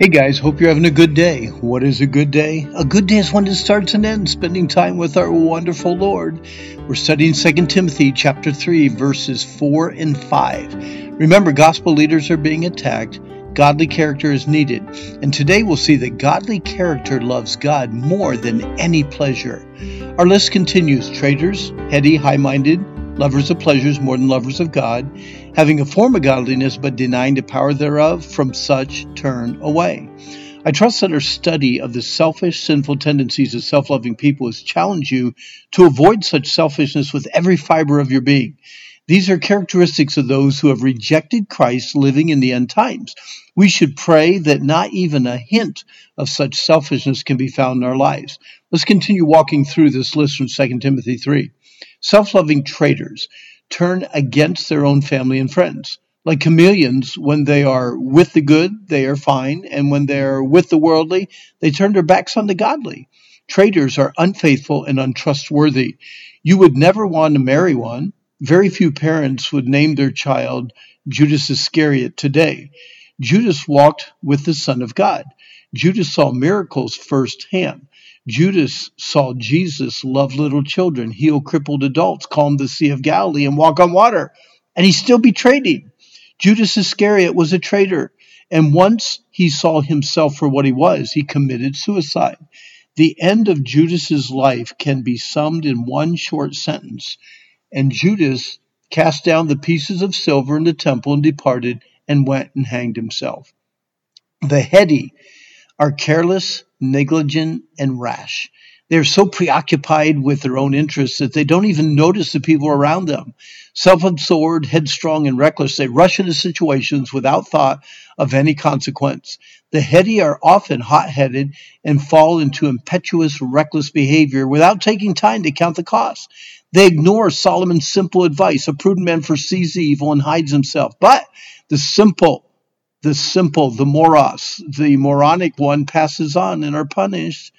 Hey guys, hope you're having a good day. What is a good day? A good day is one that starts and ends spending time with our wonderful Lord. We're studying 2 Timothy chapter 3 verses 4 and 5. Remember, gospel leaders are being attacked. Godly character is needed. And today we'll see that godly character loves God more than any pleasure. Our list continues traitors, heady, high minded, lovers of pleasures more than lovers of God, having a form of godliness but denying the power thereof, from such turn away. I trust that our study of the selfish, sinful tendencies of self loving people has challenged you to avoid such selfishness with every fiber of your being. These are characteristics of those who have rejected Christ living in the end times. We should pray that not even a hint of such selfishness can be found in our lives. Let's continue walking through this list from 2 Timothy 3. Self loving traitors turn against their own family and friends. Like chameleons, when they are with the good, they are fine, and when they are with the worldly, they turn their backs on the godly. Traitors are unfaithful and untrustworthy. You would never want to marry one. Very few parents would name their child Judas Iscariot today. Judas walked with the Son of God. Judas saw miracles firsthand. Judas saw Jesus love little children, heal crippled adults, calm the Sea of Galilee, and walk on water, and he still betrayed him. Judas Iscariot was a traitor, and once he saw himself for what he was, he committed suicide. The end of Judas's life can be summed in one short sentence. And Judas cast down the pieces of silver in the temple and departed and went and hanged himself. The heady are careless, negligent, and rash. They're so preoccupied with their own interests that they don't even notice the people around them. Self absorbed, headstrong, and reckless, they rush into situations without thought of any consequence. The heady are often hot headed and fall into impetuous, reckless behavior without taking time to count the cost. They ignore Solomon's simple advice a prudent man foresees evil and hides himself. But the simple, the simple, the moros, the moronic one passes on and are punished.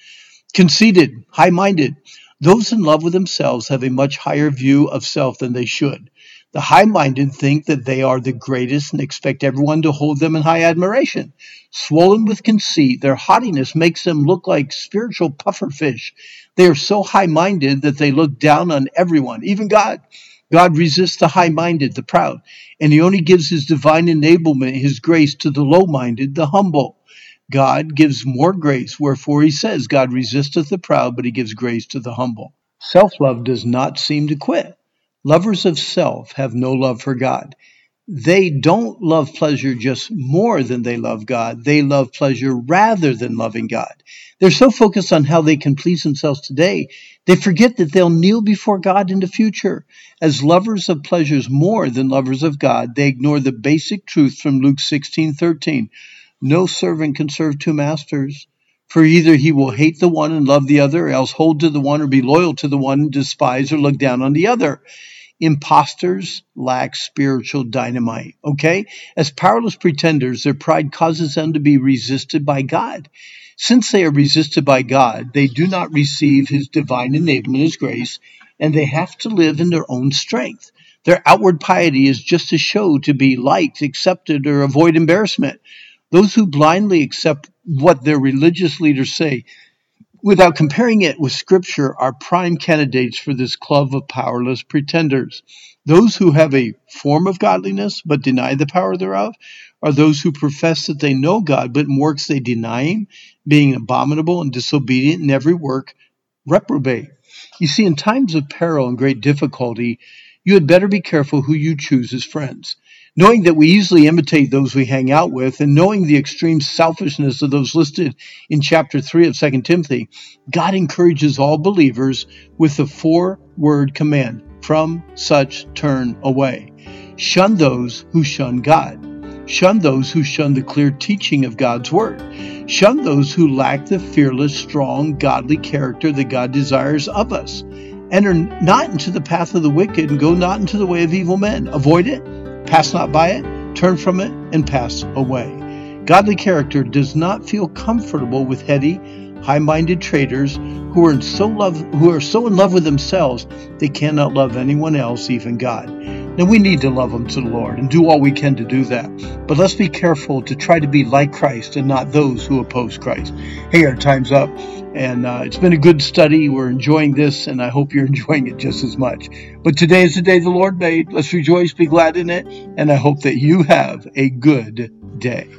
Conceited, high minded. Those in love with themselves have a much higher view of self than they should. The high minded think that they are the greatest and expect everyone to hold them in high admiration. Swollen with conceit, their haughtiness makes them look like spiritual pufferfish. They are so high minded that they look down on everyone, even God. God resists the high minded, the proud, and he only gives his divine enablement, his grace to the low minded, the humble. God gives more grace, wherefore he says, God resisteth the proud, but he gives grace to the humble. Self love does not seem to quit. Lovers of self have no love for God. They don't love pleasure just more than they love God. They love pleasure rather than loving God. They're so focused on how they can please themselves today, they forget that they'll kneel before God in the future. As lovers of pleasures more than lovers of God, they ignore the basic truth from Luke 16:13. No servant can serve two masters, for either he will hate the one and love the other, or else hold to the one or be loyal to the one and despise or look down on the other. Imposters lack spiritual dynamite. Okay? As powerless pretenders, their pride causes them to be resisted by God. Since they are resisted by God, they do not receive his divine enablement, his grace, and they have to live in their own strength. Their outward piety is just a show to be liked, accepted, or avoid embarrassment. Those who blindly accept what their religious leaders say without comparing it with Scripture are prime candidates for this club of powerless pretenders. Those who have a form of godliness but deny the power thereof are those who profess that they know God, but in works they deny Him, being abominable and disobedient in every work, reprobate. You see, in times of peril and great difficulty, you had better be careful who you choose as friends. Knowing that we easily imitate those we hang out with, and knowing the extreme selfishness of those listed in chapter 3 of 2 Timothy, God encourages all believers with the four word command from such turn away. Shun those who shun God. Shun those who shun the clear teaching of God's word. Shun those who lack the fearless, strong, godly character that God desires of us. Enter not into the path of the wicked and go not into the way of evil men. Avoid it, pass not by it, turn from it, and pass away. Godly character does not feel comfortable with heady, high-minded traitors who are so love who are so in love with themselves they cannot love anyone else, even God. And we need to love them to the Lord and do all we can to do that. But let's be careful to try to be like Christ and not those who oppose Christ. Hey, our time's up. And uh, it's been a good study. We're enjoying this, and I hope you're enjoying it just as much. But today is the day the Lord made. Let's rejoice, be glad in it, and I hope that you have a good day.